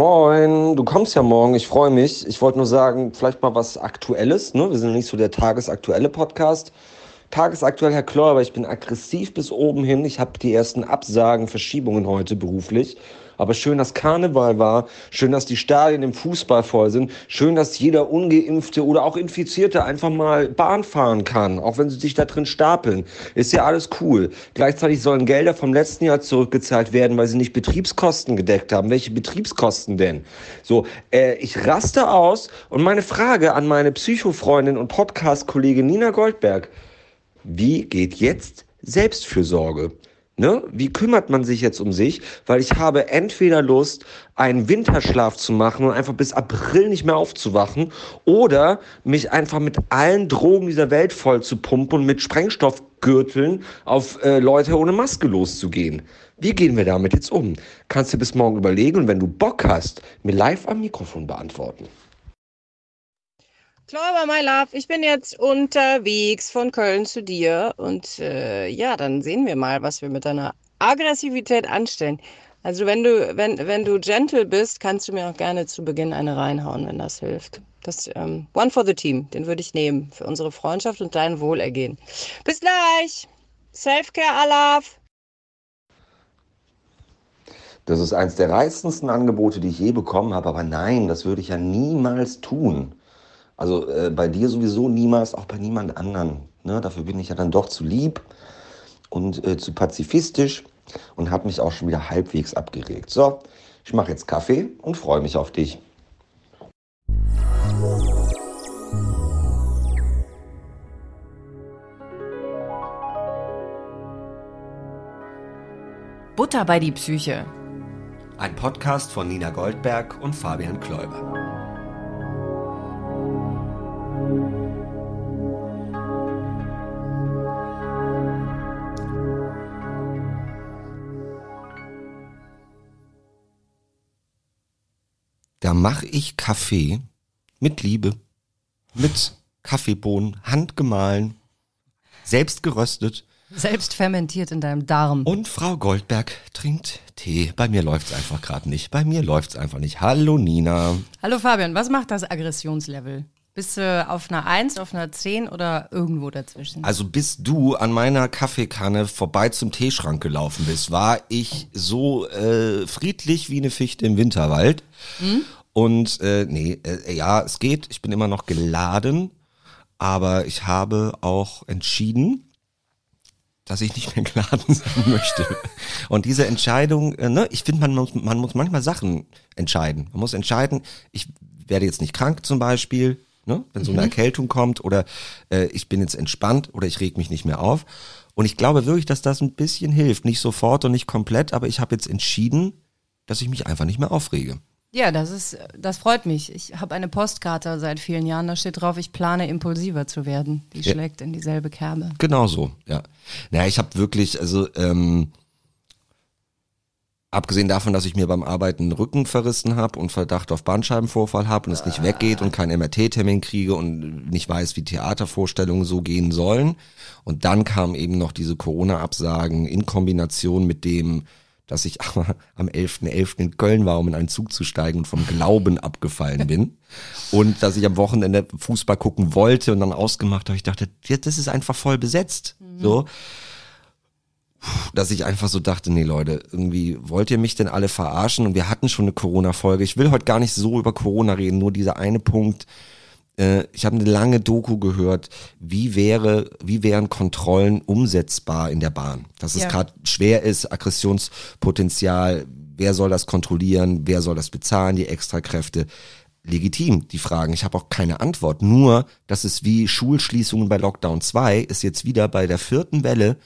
Moin, du kommst ja morgen, ich freue mich. Ich wollte nur sagen, vielleicht mal was Aktuelles. Ne? Wir sind nicht so der tagesaktuelle Podcast. Tagesaktuell, Herr Kläuber, ich bin aggressiv bis oben hin. Ich habe die ersten Absagen, Verschiebungen heute beruflich. Aber schön, dass Karneval war. Schön, dass die Stadien im Fußball voll sind. Schön, dass jeder Ungeimpfte oder auch Infizierte einfach mal Bahn fahren kann, auch wenn sie sich da drin stapeln. Ist ja alles cool. Gleichzeitig sollen Gelder vom letzten Jahr zurückgezahlt werden, weil sie nicht Betriebskosten gedeckt haben. Welche Betriebskosten denn? So, äh, ich raste aus und meine Frage an meine Psychofreundin und Podcast-Kollegin Nina Goldberg. Wie geht jetzt Selbstfürsorge? Ne? Wie kümmert man sich jetzt um sich? Weil ich habe entweder Lust, einen Winterschlaf zu machen und einfach bis April nicht mehr aufzuwachen oder mich einfach mit allen Drogen dieser Welt voll zu pumpen und mit Sprengstoffgürteln auf äh, Leute ohne Maske loszugehen. Wie gehen wir damit jetzt um? Kannst du bis morgen überlegen und wenn du Bock hast, mir live am Mikrofon beantworten. Kläuber, my love, ich bin jetzt unterwegs von Köln zu dir und äh, ja, dann sehen wir mal, was wir mit deiner Aggressivität anstellen. Also wenn du, wenn, wenn du gentle bist, kannst du mir auch gerne zu Beginn eine reinhauen, wenn das hilft. Das ähm, One for the Team, den würde ich nehmen für unsere Freundschaft und dein Wohlergehen. Bis gleich. Selfcare, Alaf. Das ist eins der reizendsten Angebote, die ich je bekommen habe, aber nein, das würde ich ja niemals tun. Also äh, bei dir sowieso niemals, auch bei niemand anderen. Ne? Dafür bin ich ja dann doch zu lieb und äh, zu pazifistisch und habe mich auch schon wieder halbwegs abgeregt. So, ich mache jetzt Kaffee und freue mich auf dich. Butter bei die Psyche. Ein Podcast von Nina Goldberg und Fabian Kläuber. Da mache ich Kaffee mit Liebe, mit Kaffeebohnen, handgemahlen, selbst geröstet. Selbst fermentiert in deinem Darm. Und Frau Goldberg trinkt Tee. Bei mir läuft's einfach gerade nicht. Bei mir läuft's einfach nicht. Hallo Nina. Hallo Fabian, was macht das Aggressionslevel? Bist du auf einer 1, auf einer 10 oder irgendwo dazwischen? Also bis du an meiner Kaffeekanne vorbei zum Teeschrank gelaufen bist, war ich so äh, friedlich wie eine Fichte im Winterwald. Mhm. Und äh, nee, äh, ja, es geht. Ich bin immer noch geladen, aber ich habe auch entschieden, dass ich nicht mehr geladen sein möchte. Und diese Entscheidung, äh, ne, ich finde, man muss, man muss manchmal Sachen entscheiden. Man muss entscheiden, ich werde jetzt nicht krank zum Beispiel, ne, wenn so eine mhm. Erkältung kommt, oder äh, ich bin jetzt entspannt oder ich reg mich nicht mehr auf. Und ich glaube wirklich, dass das ein bisschen hilft. Nicht sofort und nicht komplett, aber ich habe jetzt entschieden, dass ich mich einfach nicht mehr aufrege. Ja, das ist, das freut mich. Ich habe eine Postkarte seit vielen Jahren, da steht drauf, ich plane impulsiver zu werden. Die ja. schlägt in dieselbe Kerbe. Genau so, ja. Naja, ich habe wirklich, also ähm, abgesehen davon, dass ich mir beim Arbeiten den Rücken verrissen habe und Verdacht auf Bandscheibenvorfall habe und es nicht weggeht und keinen MRT-Termin kriege und nicht weiß, wie Theatervorstellungen so gehen sollen. Und dann kam eben noch diese Corona-Absagen in Kombination mit dem dass ich aber am 11.11. .11. in Köln war, um in einen Zug zu steigen und vom Glauben abgefallen bin. Und dass ich am Wochenende Fußball gucken wollte und dann ausgemacht habe. Ich dachte, das ist einfach voll besetzt. Mhm. So. Dass ich einfach so dachte, nee Leute, irgendwie wollt ihr mich denn alle verarschen? Und wir hatten schon eine Corona-Folge. Ich will heute gar nicht so über Corona reden, nur dieser eine Punkt, äh, ich habe eine lange Doku gehört, wie wäre, wie wären Kontrollen umsetzbar in der Bahn. Dass es ja. gerade schwer ist, Aggressionspotenzial, wer soll das kontrollieren, wer soll das bezahlen, die Extrakräfte. Legitim, die Fragen. Ich habe auch keine Antwort. Nur, dass es wie Schulschließungen bei Lockdown 2 ist jetzt wieder bei der vierten Welle.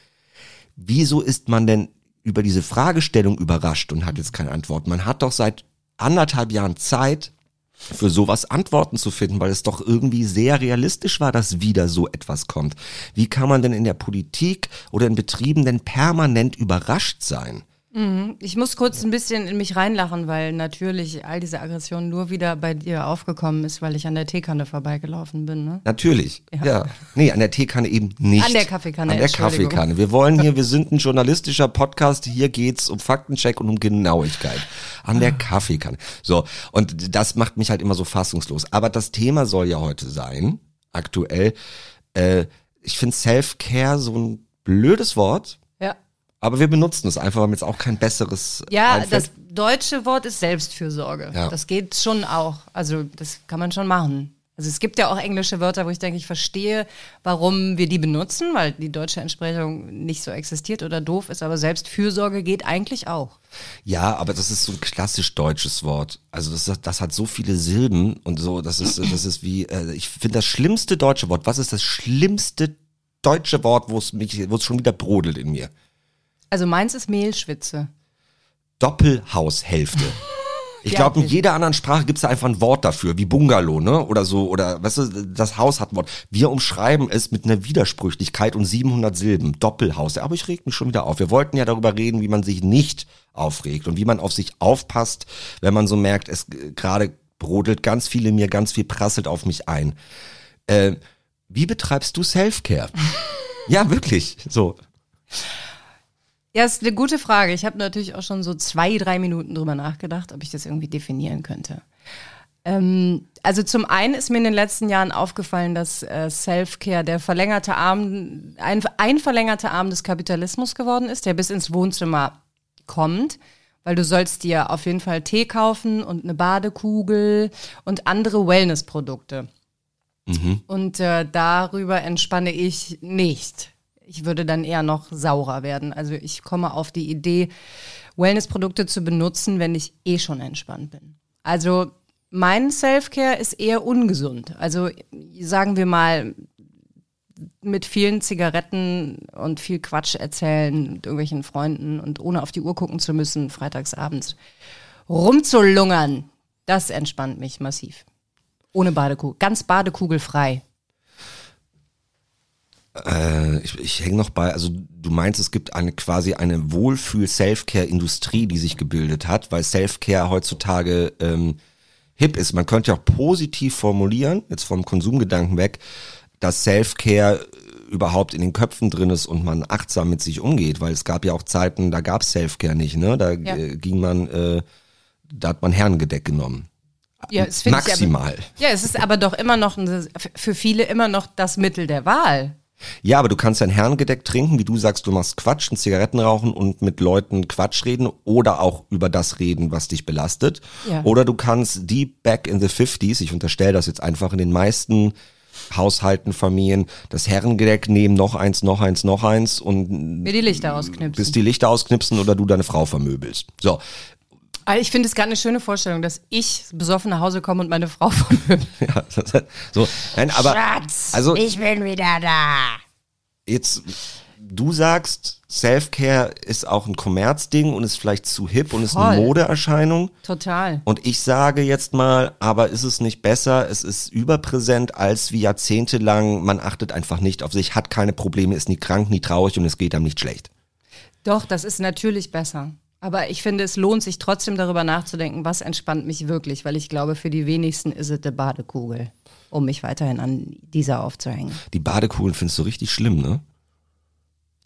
Wieso ist man denn über diese Fragestellung überrascht und hat jetzt keine Antwort? Man hat doch seit anderthalb Jahren Zeit, für sowas Antworten zu finden, weil es doch irgendwie sehr realistisch war, dass wieder so etwas kommt. Wie kann man denn in der Politik oder in Betrieben denn permanent überrascht sein? Mhm. Ich muss kurz ein bisschen in mich reinlachen, weil natürlich all diese Aggression nur wieder bei dir aufgekommen ist, weil ich an der Teekanne vorbeigelaufen bin. Ne? Natürlich, ja. ja. Nee, an der Teekanne eben nicht. An der Kaffeekanne. An der Kaffeekanne. Wir wollen hier, wir sind ein journalistischer Podcast, hier geht's um Faktencheck und um Genauigkeit. An der Kaffeekanne. So, und das macht mich halt immer so fassungslos. Aber das Thema soll ja heute sein, aktuell, äh, ich finde Self-Care so ein blödes Wort, aber wir benutzen es einfach, weil mir jetzt auch kein besseres. Ja, einfällt. das deutsche Wort ist Selbstfürsorge. Ja. Das geht schon auch. Also das kann man schon machen. Also es gibt ja auch englische Wörter, wo ich denke, ich verstehe, warum wir die benutzen, weil die deutsche Entsprechung nicht so existiert oder doof ist, aber Selbstfürsorge geht eigentlich auch. Ja, aber das ist so ein klassisch deutsches Wort. Also das, das hat so viele Silben und so, das ist, das ist wie, äh, ich finde das schlimmste deutsche Wort. Was ist das schlimmste deutsche Wort, wo es mich, wo es schon wieder brodelt in mir? Also meins ist Mehlschwitze. Doppelhaushälfte. Ich glaube, in jeder anderen Sprache gibt es da einfach ein Wort dafür, wie Bungalow, ne? Oder so, oder weißt du, das Haus hat ein Wort. Wir umschreiben es mit einer Widersprüchlichkeit und 700 Silben. Doppelhaus. Aber ich reg mich schon wieder auf. Wir wollten ja darüber reden, wie man sich nicht aufregt und wie man auf sich aufpasst, wenn man so merkt, es gerade brodelt ganz viel in mir, ganz viel prasselt auf mich ein. Äh, wie betreibst du Selfcare? ja, wirklich. So. Ja, ist eine gute Frage. Ich habe natürlich auch schon so zwei, drei Minuten drüber nachgedacht, ob ich das irgendwie definieren könnte. Ähm, also zum einen ist mir in den letzten Jahren aufgefallen, dass äh, Self-Care der verlängerte Arm, ein, ein verlängerter Arm des Kapitalismus geworden ist, der bis ins Wohnzimmer kommt weil du sollst dir auf jeden Fall Tee kaufen und eine Badekugel und andere Wellnessprodukte. Mhm. Und äh, darüber entspanne ich nicht ich würde dann eher noch saurer werden. Also ich komme auf die Idee, Wellnessprodukte zu benutzen, wenn ich eh schon entspannt bin. Also mein Self-Care ist eher ungesund. Also sagen wir mal, mit vielen Zigaretten und viel Quatsch erzählen mit irgendwelchen Freunden und ohne auf die Uhr gucken zu müssen, freitagsabends rumzulungern, das entspannt mich massiv. Ohne Badekugel, ganz badekugelfrei. Äh, ich, ich hänge noch bei, also du meinst, es gibt eine quasi eine Wohlfühl-Self-Care-Industrie, die sich gebildet hat, weil Self-Care heutzutage ähm, hip ist. Man könnte ja auch positiv formulieren, jetzt vom Konsumgedanken weg, dass Self-Care überhaupt in den Köpfen drin ist und man achtsam mit sich umgeht, weil es gab ja auch Zeiten, da gab es Self-Care nicht, ne? Da ja. äh, ging man, äh, da hat man Herrengedeck genommen. Ja, Maximal. Aber, ja, es ist aber doch immer noch für viele immer noch das Mittel der Wahl. Ja, aber du kannst ein Herrengedeck trinken, wie du sagst, du machst Quatsch, Zigaretten rauchen und mit Leuten Quatsch reden oder auch über das reden, was dich belastet. Ja. Oder du kannst deep back in the 50s, ich unterstelle das jetzt einfach in den meisten Haushalten, Familien, das Herrengedeck nehmen, noch eins, noch eins, noch eins und mir die Lichter ausknipsen. Bis die Lichter ausknipsen oder du deine Frau vermöbelst. So. Also ich finde es gerade eine schöne Vorstellung, dass ich besoffen nach Hause komme und meine Frau vermöbel. ja, so. Nein, aber. Schatz, also, ich bin wieder da. Jetzt, du sagst, Self-Care ist auch ein Kommerzding und ist vielleicht zu hip und ist eine Modeerscheinung. Total. Und ich sage jetzt mal, aber ist es nicht besser? Es ist überpräsent als wie jahrzehntelang. Man achtet einfach nicht auf sich, hat keine Probleme, ist nie krank, nie traurig und es geht einem nicht schlecht. Doch, das ist natürlich besser. Aber ich finde, es lohnt sich trotzdem darüber nachzudenken, was entspannt mich wirklich, weil ich glaube, für die wenigsten ist es eine Badekugel, um mich weiterhin an dieser aufzuhängen. Die Badekugeln findest du richtig schlimm, ne?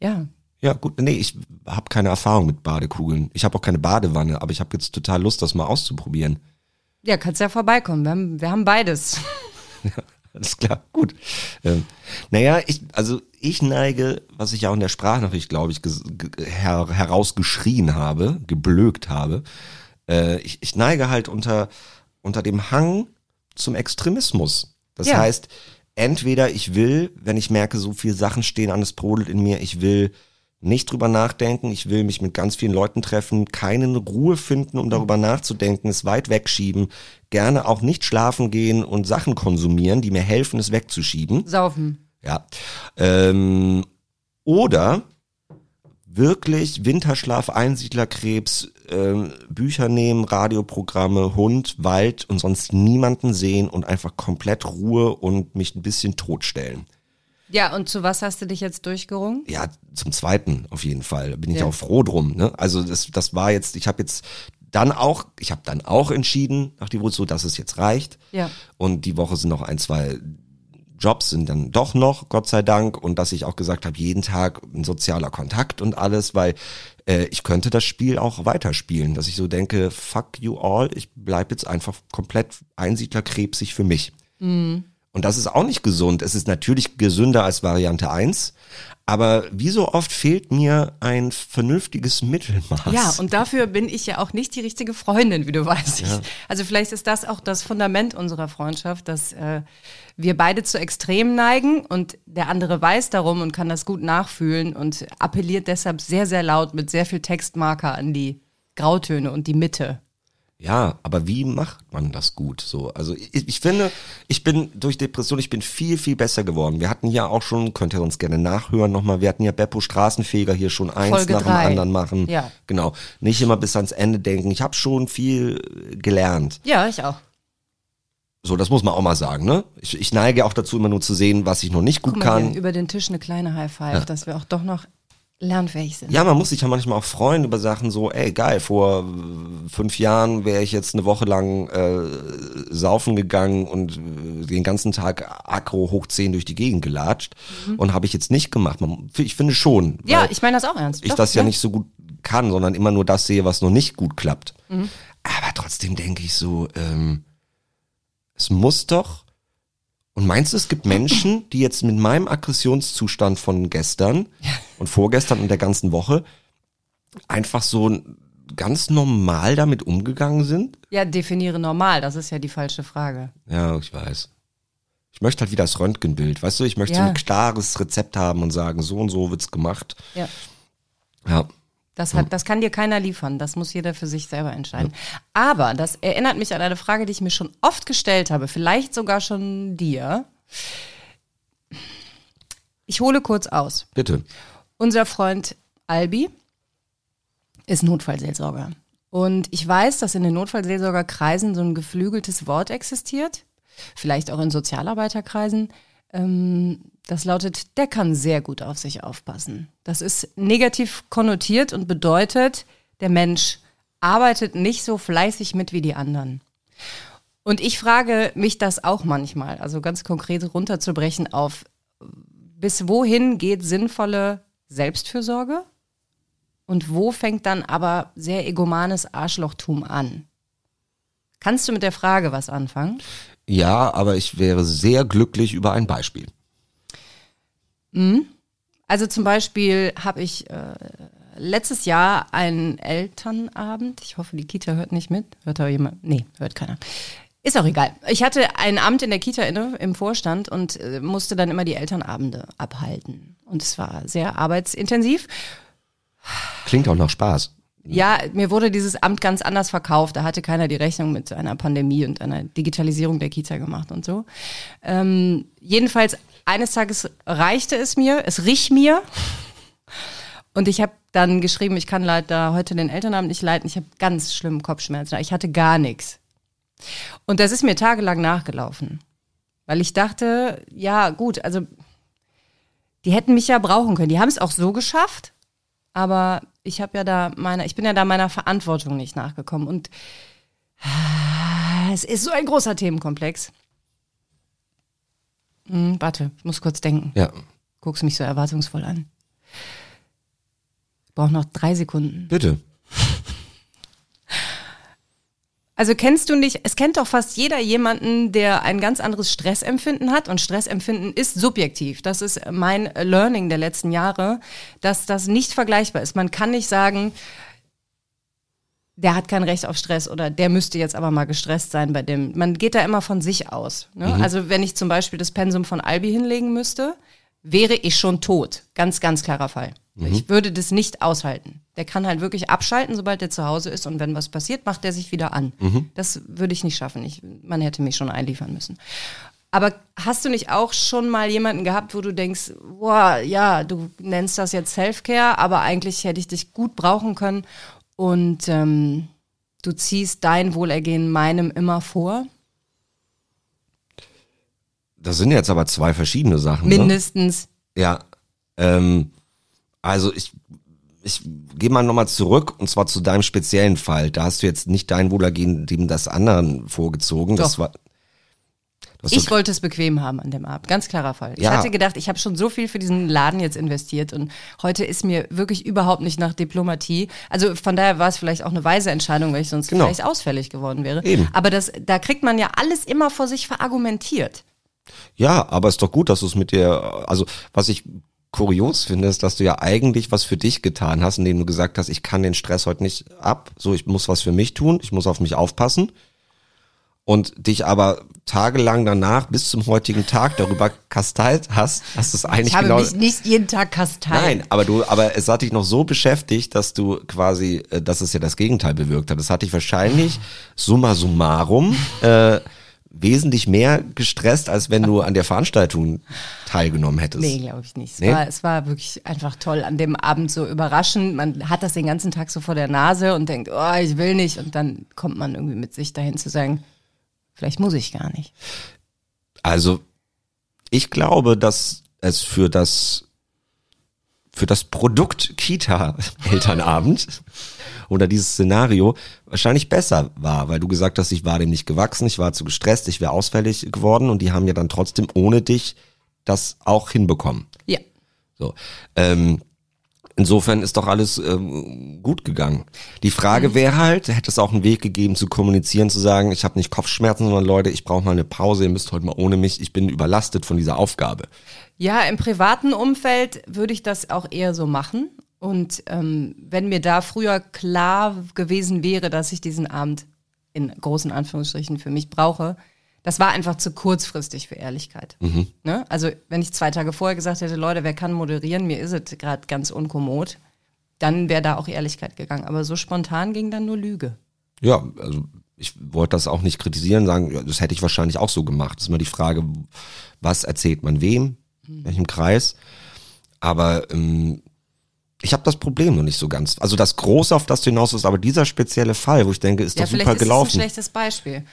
Ja. Ja, gut, nee, ich habe keine Erfahrung mit Badekugeln. Ich habe auch keine Badewanne, aber ich habe jetzt total Lust, das mal auszuprobieren. Ja, kannst ja vorbeikommen. Wir haben, wir haben beides. Alles klar, gut. Ähm, naja, ich, also ich neige, was ich ja auch in der Sprachnachricht, glaube ich, her herausgeschrien habe, geblökt habe, äh, ich, ich neige halt unter, unter dem Hang zum Extremismus. Das ja. heißt, entweder ich will, wenn ich merke, so viele Sachen stehen an, es brodelt in mir, ich will nicht drüber nachdenken, ich will mich mit ganz vielen Leuten treffen, keine Ruhe finden, um darüber nachzudenken, es weit wegschieben, gerne auch nicht schlafen gehen und Sachen konsumieren, die mir helfen, es wegzuschieben. Saufen. Ja. Ähm, oder wirklich Winterschlaf, Einsiedlerkrebs, ähm, Bücher nehmen, Radioprogramme, Hund, Wald und sonst niemanden sehen und einfach komplett Ruhe und mich ein bisschen totstellen. Ja, und zu was hast du dich jetzt durchgerungen? Ja, zum zweiten auf jeden Fall. Da bin ich Ja. auch froh drum. Ne? Also das, das war jetzt, ich habe jetzt dann auch, ich habe dann auch entschieden, nach die Wurzel, so, dass es jetzt reicht. Ja. Und die Woche sind noch ein, zwei Jobs sind dann doch noch, Gott sei Dank. Und dass ich auch gesagt habe, jeden Tag ein sozialer Kontakt und alles, weil äh, ich könnte das Spiel auch weiterspielen. Dass ich so denke, fuck you all, ich bleib jetzt einfach komplett einsiedlerkrebsig für mich. Und das ist auch nicht gesund. Es ist natürlich gesünder als Variante 1. Aber wie so oft fehlt mir ein vernünftiges Mittelmaß. Ja, und dafür bin ich ja auch nicht die richtige Freundin, wie du weißt. Ich, also vielleicht ist das auch das Fundament unserer Freundschaft, dass äh, wir beide zu Extremen neigen und der andere weiß darum und kann das gut nachfühlen und appelliert deshalb sehr, sehr laut mit sehr viel Textmarker an die Grautöne und die Mitte. Ja, aber wie macht man das gut? So, also ich, ich finde, ich bin durch Depression, ich bin viel, viel besser geworden. Wir hatten ja auch schon, könnt ihr uns gerne nachhören nochmal, wir hatten ja Beppo Straßenfeger hier schon eins Folge nach drei. dem anderen machen. Ja. Genau. Nicht immer bis ans Ende denken. Ich habe schon viel gelernt. Ja, ich auch. So, das muss man auch mal sagen, ne? Ich, ich neige auch dazu, immer nur zu sehen, was ich noch nicht gut Guck mal kann. hier über den Tisch eine kleine High Five, dass wir auch doch noch lernfähig sind. Ja, man muss sich ja manchmal auch freuen über Sachen so, ey, geil, vor fünf Jahren wäre ich jetzt eine Woche lang äh, saufen gegangen und äh, den ganzen Tag aggro hoch 10 durch die Gegend gelatscht und habe ich jetzt nicht gemacht. Man, ich finde schon, Mhm. Ja, ich meine das auch ernst. ich Doch, das ja nicht so gut kann, sondern immer nur das sehe, was noch nicht gut klappt. Mhm. Aber trotzdem denke ich so, ähm, es muss doch. Und meinst du, es gibt Menschen, die jetzt mit meinem Aggressionszustand von gestern und vorgestern und der ganzen Woche einfach so ganz normal damit umgegangen sind? Ja, definiere normal, das ist ja die falsche Frage. Ja, ich weiß. Ich möchte halt wieder das Röntgenbild, weißt du? Ich möchte Ja. so ein klares Rezept haben und sagen, so und so wird's gemacht. Ja. Ja. Das, hat, das kann dir keiner liefern. Das muss jeder für sich selber entscheiden. Aber das erinnert mich an eine Frage, die ich mir schon oft gestellt habe, vielleicht sogar schon dir. Ich hole kurz aus. Bitte. Unser Freund Albi ist Notfallseelsorger. Und ich weiß, dass in den Notfallseelsorgerkreisen so ein geflügeltes Wort existiert, vielleicht auch in Sozialarbeiterkreisen. Ähm, das lautet, der kann sehr gut auf sich aufpassen. Das ist negativ konnotiert und bedeutet, der Mensch arbeitet nicht so fleißig mit wie die anderen. Und ich frage mich das auch manchmal, also ganz konkret runterzubrechen auf, bis wohin geht sinnvolle Selbstfürsorge und wo fängt dann aber sehr egomanes Arschlochtum an? Kannst du mit der Frage was anfangen? Ja, aber ich wäre sehr glücklich über ein Beispiel. Also zum Beispiel habe ich äh, letztes Jahr einen Elternabend. Ich hoffe, die Kita hört nicht mit. Hört da jemand? Nee, hört keiner. Ist auch egal. Ich hatte ein Amt in der Kita inne, im Vorstand und äh, musste dann immer die Elternabende abhalten. Und es war sehr arbeitsintensiv. Klingt auch nach Spaß. Ja, mir wurde dieses Amt ganz anders verkauft. Da hatte keiner die Rechnung mit einer Pandemie und einer Digitalisierung der Kita gemacht und so. Ähm, jedenfalls, eines Tages reichte es mir, es rich mir. Und ich habe dann geschrieben, ich kann leider heute den Elternabend nicht leiten. Ich habe ganz schlimmen Kopfschmerzen. Ich hatte gar nichts. Und das ist mir tagelang nachgelaufen. Weil ich dachte, ja gut, also die hätten mich ja brauchen können. Die haben es auch so geschafft, aber ich habe ja da meiner, ich bin ja da meiner Verantwortung nicht nachgekommen. Und es ist so ein großer Themenkomplex. Hm, warte, ich muss kurz denken. Ja, Guckst mich so erwartungsvoll an. Ich brauche noch drei Sekunden. bitte. Also kennst du nicht, es kennt doch fast jeder jemanden, der ein ganz anderes Stressempfinden hat und Stressempfinden ist subjektiv. Das ist mein Learning der letzten Jahre, dass das nicht vergleichbar ist. Man kann nicht sagen, der hat kein Recht auf Stress oder der müsste jetzt aber mal gestresst sein bei dem. Man geht da immer von sich aus. Ne? Also wenn ich zum Beispiel das Pensum von Albi hinlegen müsste, wäre ich schon tot. Ganz, ganz klarer Fall. Ich würde das nicht aushalten. Der kann halt wirklich abschalten, sobald er zu Hause ist und wenn was passiert, macht er sich wieder an. Das würde ich nicht schaffen. Ich, man hätte mich schon einliefern müssen. Aber hast du nicht auch schon mal jemanden gehabt, wo du denkst, boah, ja, du nennst das jetzt Selfcare, aber eigentlich hätte ich dich gut brauchen können und ähm, du ziehst dein Wohlergehen meinem immer vor? Das sind jetzt aber zwei verschiedene Sachen. Ne? Mindestens. Ja. Ähm, also ich, ich gehe mal nochmal zurück und zwar zu deinem speziellen Fall. Da hast du jetzt nicht dein Wohlergehen dem das anderen vorgezogen. Das Doch. war. Ich so- wollte es bequem haben an dem Abend, ganz klarer Fall. Ich Ja. hatte gedacht, ich habe schon so viel für diesen Laden jetzt investiert und heute ist mir wirklich überhaupt nicht nach Diplomatie. Also von daher war es vielleicht auch eine weise Entscheidung, weil ich sonst Genau. vielleicht ausfällig geworden wäre. Eben. Aber das, da kriegt man ja alles immer vor sich verargumentiert. Ja, aber ist doch gut, dass du es mit dir, also was ich kurios finde, ist, dass du ja eigentlich was für dich getan hast, indem du gesagt hast, ich kann den Stress heute nicht ab, so ich muss was für mich tun, ich muss auf mich aufpassen und dich aber tagelang danach bis zum heutigen Tag darüber kasteilt hast, dass du es eigentlich Ich habe genau mich nicht jeden Tag kasteilt. Nein, aber du, aber es hat dich noch so beschäftigt, dass du quasi, äh, dass es ja das Gegenteil bewirkt hat. Es hat dich wahrscheinlich summa summarum äh, wesentlich mehr gestresst, als wenn du an der Veranstaltung teilgenommen hättest. Nee, glaube ich nicht. Es, Nee? war, es war wirklich einfach toll. An dem Abend so überraschend. Man hat das den ganzen Tag so vor der Nase und denkt, oh, ich will nicht. Und dann kommt man irgendwie mit sich dahin zu sagen, vielleicht muss ich gar nicht. Also ich glaube, dass es für das für das Produkt Kita Elternabend oder dieses Szenario wahrscheinlich besser war, weil du gesagt hast, ich war dem nicht gewachsen, ich war zu gestresst, ich wäre ausfällig geworden und die haben ja dann trotzdem ohne dich das auch hinbekommen. Ja. So. Ähm, insofern ist doch alles ähm, gut gegangen. Die Frage wäre halt, hätte es auch einen Weg gegeben zu kommunizieren, zu sagen, ich habe nicht Kopfschmerzen, sondern Leute, ich brauche mal eine Pause, ihr müsst heute mal ohne mich, ich bin überlastet von dieser Aufgabe. Ja, im privaten Umfeld würde ich das auch eher so machen. Und ähm, wenn mir da früher klar gewesen wäre, dass ich diesen Abend in großen Anführungsstrichen für mich brauche, das war einfach zu kurzfristig für Ehrlichkeit. Ne? Also wenn ich zwei Tage vorher gesagt hätte, Leute, wer kann moderieren, mir ist es gerade ganz unkommod, dann wäre da auch Ehrlichkeit gegangen. Aber so spontan ging dann nur Lüge. Ja, also ich wollte das auch nicht kritisieren, sagen, ja, das hätte ich wahrscheinlich auch so gemacht. Das ist immer die Frage, was erzählt man wem, in welchem Kreis. Aber ähm, ich habe das Problem noch nicht so ganz. Also das Große, auf das du hinaus ist, aber dieser spezielle Fall, wo ich denke, ist ja, doch super ist es ein gelaufen. schlechtes Beispiel.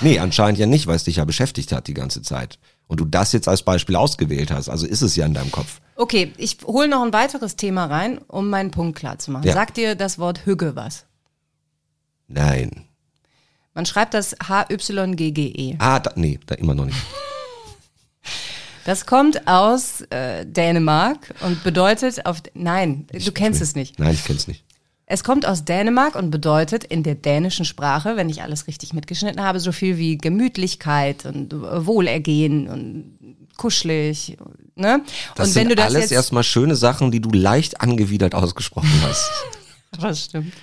Nee, anscheinend ja nicht, weil es dich ja beschäftigt hat die ganze Zeit. Und du das jetzt als Beispiel ausgewählt hast. Also ist es ja in deinem Kopf. Okay, ich hole noch ein weiteres Thema rein, um meinen Punkt klar zu machen. Ja. Sagt dir das Wort Hügge was? Nein. Man schreibt das H-Y-G-G-E. Ah, da, nee, da immer noch nicht. Das kommt aus äh, Dänemark und bedeutet auf. Nein, du kennst es nicht. Nein, ich kenn's nicht. Es kommt aus Dänemark und bedeutet in der dänischen Sprache, wenn ich alles richtig mitgeschnitten habe, so viel wie Gemütlichkeit und Wohlergehen und kuschelig. Ne? Das und sind wenn du das alles jetzt, erstmal schöne Sachen, die du leicht angewidert ausgesprochen hast. Das stimmt.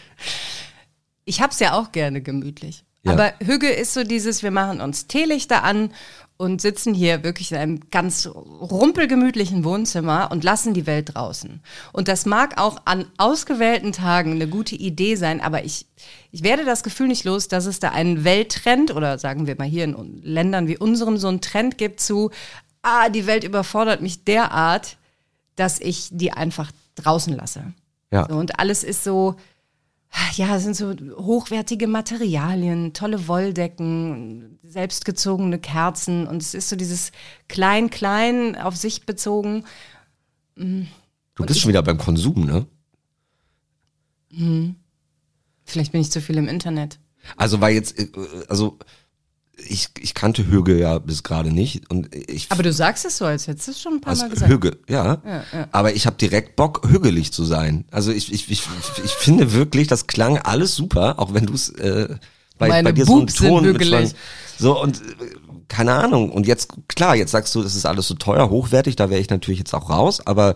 Ich hab's ja auch gerne gemütlich. Ja. Aber Hügge ist so dieses, wir machen uns Teelichter an und sitzen hier wirklich in einem ganz rumpelgemütlichen Wohnzimmer und lassen die Welt draußen. Und das mag auch an ausgewählten Tagen eine gute Idee sein, aber ich, ich werde das Gefühl nicht los, dass es da einen Welttrend oder sagen wir mal hier in Ländern wie unserem so einen Trend gibt zu, ah, die Welt überfordert mich derart, dass ich die einfach draußen lasse. Ja. So, und alles ist so, ja, es sind so hochwertige Materialien, tolle Wolldecken, selbstgezogene Kerzen und es ist so dieses Klein-Klein auf sich bezogen. Du bist schon wieder beim Konsum, ne? Vielleicht bin ich zu viel im Internet. Also weil jetzt, äh, also ich, ich kannte Hügge ja bis gerade nicht und ich Aber du sagst es so, als hättest du es schon ein paar Mal gesagt. Hügge, ja. Aber ich habe direkt Bock, hügelig zu sein. Also ich, ich, ich, ich finde wirklich, das klang alles super, auch wenn du es äh, bei, Meine bei dir so sind Ton mitschwang- So und äh, keine Ahnung. Und jetzt, klar, jetzt sagst du, das ist alles so teuer, hochwertig, da wäre ich natürlich jetzt auch raus, aber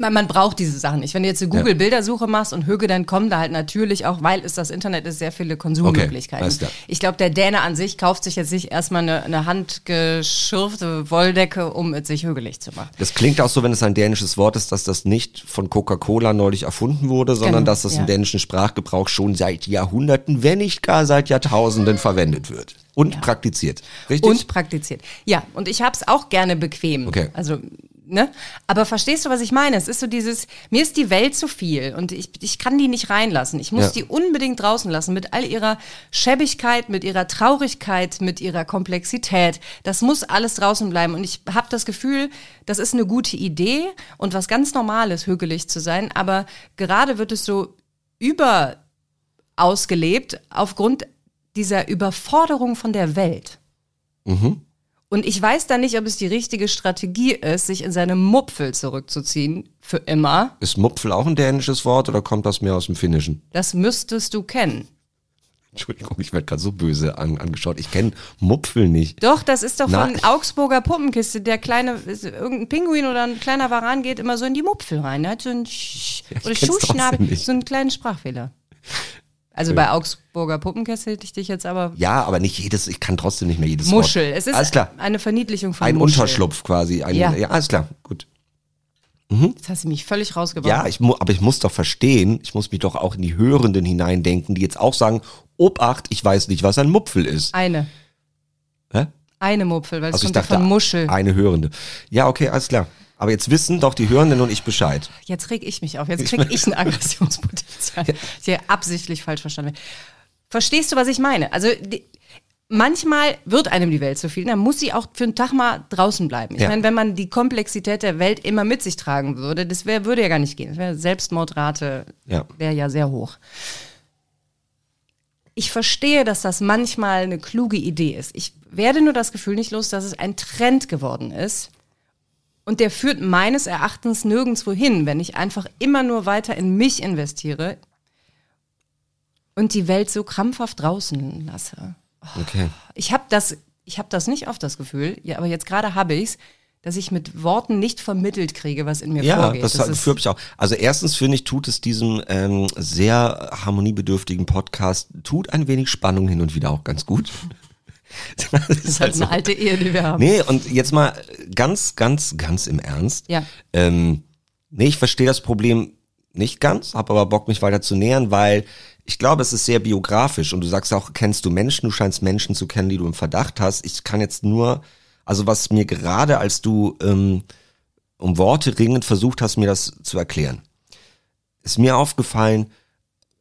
Man, man braucht diese Sachen nicht. Wenn du jetzt eine Google-Bildersuche machst und Hüge, dann kommen da halt natürlich auch, weil es das Internet ist, sehr viele Konsummöglichkeiten. Okay. Ich glaube, der Däne an sich kauft sich jetzt nicht erstmal eine, eine handgeschürfte Wolldecke, um es sich hügelig zu machen. Das klingt auch so, wenn es ein dänisches Wort ist, dass das nicht von Coca-Cola neulich erfunden wurde, sondern Genau, dass das ja. im dänischen Sprachgebrauch schon seit Jahrhunderten, wenn nicht gar seit Jahrtausenden verwendet wird und praktiziert. Richtig? Und praktiziert. Ja, und ich habe es auch gerne bequem. Okay. Also ne? Aber verstehst du, was ich meine? Es ist so dieses, mir ist die Welt zu viel und ich, ich kann die nicht reinlassen. Ich muss Ja. die unbedingt draußen lassen mit all ihrer Schäbigkeit, mit ihrer Traurigkeit, mit ihrer Komplexität. Das muss alles draußen bleiben und ich habe das Gefühl, das ist eine gute Idee und was ganz Normales, hügelig zu sein, aber gerade wird es so über ausgelebt aufgrund dieser Überforderung von der Welt. Und ich weiß dann nicht, ob es die richtige Strategie ist, sich in seine Mupfel zurückzuziehen, für immer. Ist Mupfel auch ein dänisches Wort oder kommt das mehr aus dem Finnischen? Das müsstest du kennen. Entschuldigung, ich werde gerade so böse an, angeschaut. Ich kenne Mupfel nicht. Doch, das ist doch Nein. von Augsburger Puppenkiste. Der kleine, irgendein Pinguin oder ein kleiner Varan geht immer so in die Mupfel rein. Der hat so einen Sch Ja, oder Schuhschnabel, so einen kleinen Sprachfehler. Also bei Augsburger Puppenkiste hätte ich dich jetzt aber Ja, aber nicht jedes, ich kann trotzdem nicht mehr jedes Muschel. Wort. Es ist alles klar. eine Verniedlichung von Ein Muschel. Unterschlupf quasi. Ein, ja. Ja. alles klar, gut. Jetzt hast du mich völlig rausgebracht. Ja, ich aber ich muss doch verstehen, ich muss mich doch auch in die Hörenden hineindenken, die jetzt auch sagen, Obacht, ich weiß nicht, was ein Mupfel ist. Eine. Hä? Eine Mupfel, weil es Also ich kommt dachte, von Muschel. eine Hörende. Ja, okay, alles klar. Aber jetzt wissen doch die Hörenden und ich Bescheid. Jetzt reg ich mich auf. Jetzt krieg ich ein Aggressionspotenzial. Ich hier absichtlich falsch verstanden. Verstehst du, was ich meine? Also die, manchmal wird einem die Welt zu viel. Dann muss sie auch für einen Tag mal draußen bleiben. Ich Ja. meine, wenn man die Komplexität der Welt immer mit sich tragen würde, das wär, würde ja gar nicht gehen. Das wäre Selbstmordrate Ja. wäre ja sehr hoch. Ich verstehe, dass das manchmal eine kluge Idee ist. Ich werde nur das Gefühl nicht los, dass es ein Trend geworden ist. Und der führt meines Erachtens nirgendwo hin, wenn ich einfach immer nur weiter in mich investiere und die Welt so krampfhaft draußen lasse. Okay. Ich habe das, ich habe das nicht oft das Gefühl, ja, aber jetzt gerade habe ich's, dass ich mit Worten nicht vermittelt kriege, was in mir Ja, vorgeht. das, das ist- führt mich auch. Also erstens finde ich, tut es diesem ähm, sehr harmoniebedürftigen Podcast, tut ein wenig Spannung hin und wieder auch ganz gut. Das das ist halt so. eine alte Ehe, die wir haben. Nee, und jetzt mal ganz, ganz, ganz im Ernst. Ja. Ähm, nee, ich verstehe das Problem nicht ganz, habe aber Bock, mich weiter zu nähern, weil ich glaube, es ist sehr biografisch und du sagst auch, kennst du Menschen, du scheinst Menschen zu kennen, die du im Verdacht hast. Ich kann jetzt nur, also was mir gerade, als du ähm, um Worte ringend versucht hast, mir das zu erklären, ist mir aufgefallen,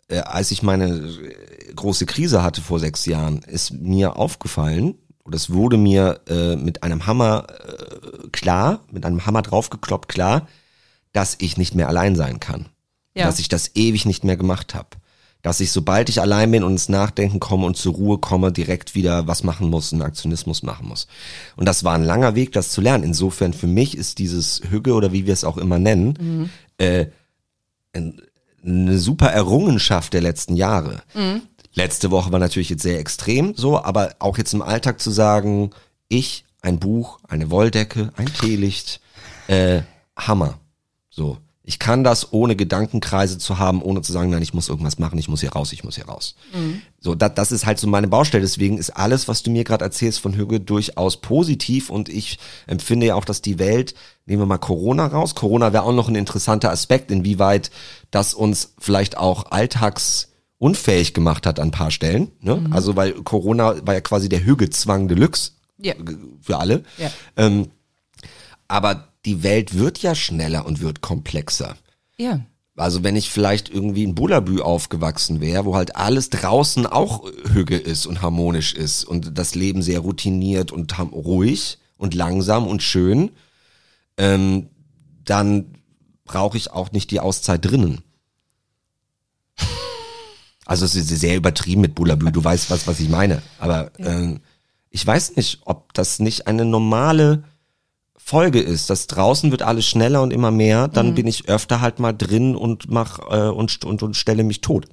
äh, als ich meine äh, große Krise hatte vor sechs Jahren, ist mir aufgefallen, oder es wurde mir äh, mit einem Hammer äh, klar, mit einem Hammer draufgekloppt klar, dass ich nicht mehr allein sein kann. Ja. Dass ich das ewig nicht mehr gemacht habe. Dass ich, sobald ich allein bin und ins Nachdenken komme und zur Ruhe komme, direkt wieder was machen muss, einen Aktionismus machen muss. Und das war ein langer Weg, das zu lernen. Insofern für mich ist dieses Hügge oder wie wir es auch immer nennen, äh, ein- eine super Errungenschaft der letzten Jahre. Letzte Woche war natürlich jetzt sehr extrem so, aber auch jetzt im Alltag zu sagen, ich, ein Buch, eine Wolldecke, ein Teelicht, äh, Hammer. So. Ich kann das ohne Gedankenkreise zu haben, ohne zu sagen, nein, ich muss irgendwas machen, ich muss hier raus, ich muss hier raus. So, das, das ist halt so meine Baustelle. Deswegen ist alles, was du mir gerade erzählst von Hügge, durchaus positiv und ich empfinde ja auch, dass die Welt, nehmen wir mal Corona raus. Corona wäre auch noch ein interessanter Aspekt, inwieweit das uns vielleicht auch alltagsunfähig gemacht hat an ein paar Stellen. Ne? Also, weil Corona war ja quasi der Hügge-Zwang Deluxe Ja. für alle. Ja. Ähm, aber die Welt wird ja schneller und wird komplexer. Ja. Also wenn ich vielleicht irgendwie in Bullabü aufgewachsen wäre, wo halt alles draußen auch Hüge ist und harmonisch ist und das Leben sehr routiniert und ruhig und langsam und schön, ähm, dann brauche ich auch nicht die Auszeit drinnen. Also es ist sehr übertrieben mit Bullabü, du weißt was, was ich meine. Aber ähm, ich weiß nicht, ob das nicht eine normale Folge ist, dass draußen wird alles schneller und immer mehr, dann bin ich öfter halt mal drin und mach äh, und, und, und stelle mich tot.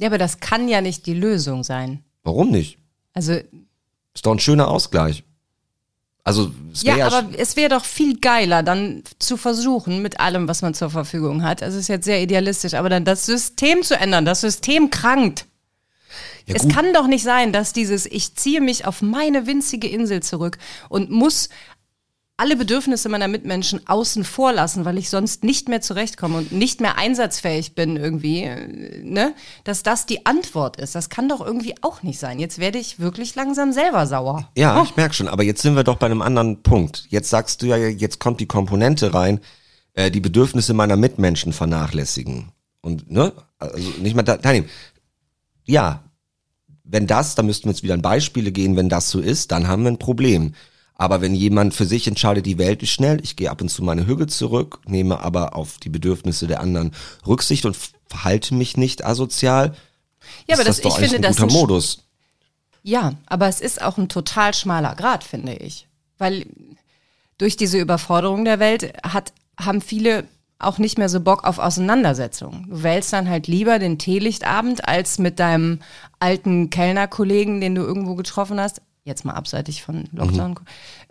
Ja, aber das kann ja nicht die Lösung sein. Warum nicht? Also, Ist doch ein schöner Ausgleich. Also es ja, ja, aber es wäre doch viel geiler, dann zu versuchen, mit allem, was man zur Verfügung hat. Also, es ist jetzt sehr idealistisch, aber dann das System zu ändern. Das System krankt. ja, Es kann doch nicht sein, dass dieses, ich ziehe mich auf meine winzige Insel zurück und muss alle Bedürfnisse meiner Mitmenschen außen vor lassen, weil ich sonst nicht mehr zurechtkomme und nicht mehr einsatzfähig bin irgendwie, äh, ne? Dass das die Antwort ist. Das kann doch irgendwie auch nicht sein. Jetzt werde ich wirklich langsam selber sauer. Ja, ich merke schon, aber jetzt sind wir doch bei einem anderen Punkt. Jetzt sagst du ja, jetzt kommt die Komponente rein, äh, die Bedürfnisse meiner Mitmenschen vernachlässigen. Und, ne? Also nicht mal da, teilnehmen. Ja, wenn das, da müssten wir jetzt wieder in Beispiele gehen, wenn das so ist, dann haben wir ein Problem. Aber wenn jemand für sich entscheidet, die Welt ist schnell, ich gehe ab und zu meine Hüge zurück, nehme aber auf die Bedürfnisse der anderen Rücksicht und verhalte mich nicht asozial, Ja, aber ist das, das ich finde ein das guter ein Modus. Ja, aber es ist auch ein total schmaler Grad, finde ich. Weil durch diese Überforderung der Welt hat, haben viele auch nicht mehr so Bock auf Auseinandersetzungen. Du wählst dann halt lieber den Teelichtabend als mit deinem alten Kellnerkollegen, den du irgendwo getroffen hast, jetzt mal abseitig von Lockdown,